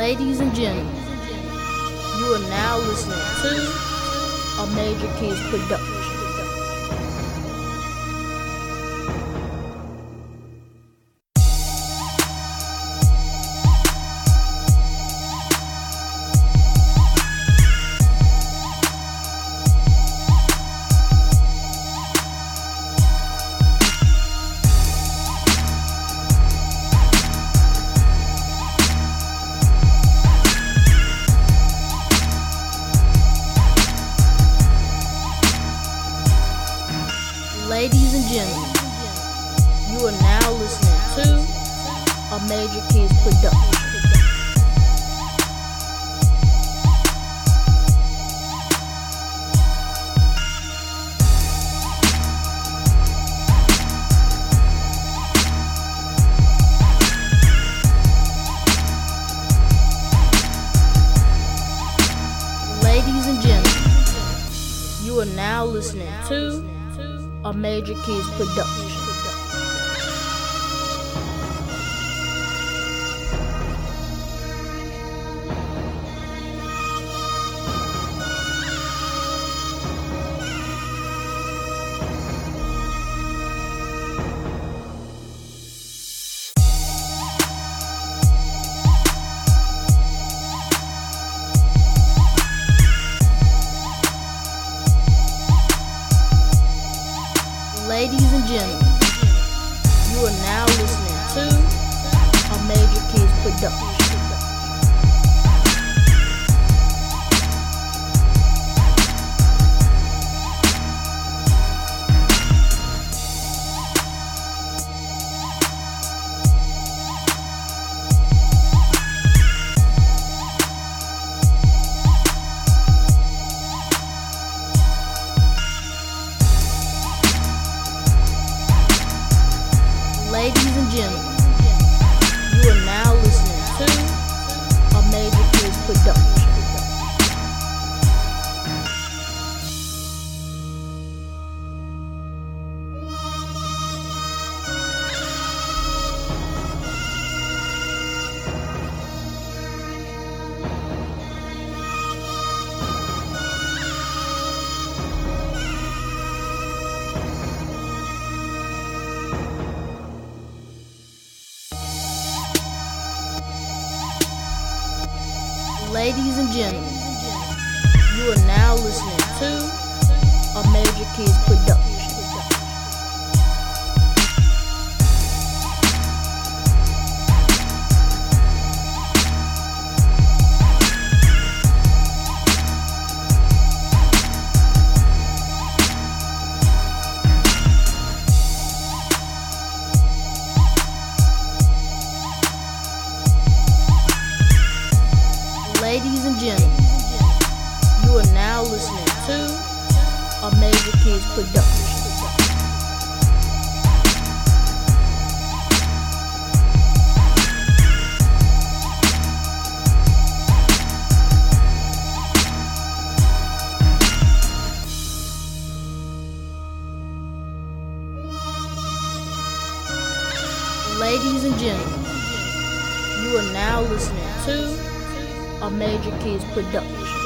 Ladies and gentlemen, you are now listening to a Major Keys production. Ladies and gentlemen, you are now listening to a Major Keys production. Ladies and gentlemen, you are now listening to a Major Keys production. Ladies and gentlemen, you are now listening to a Major Keys production. Ladies Ladies and gentlemen, you are now listening to a Major Keys production. Gentlemen, you are now listening to a Major Keys production. Ladies and gentlemen, you are now listening to a Major Keys production.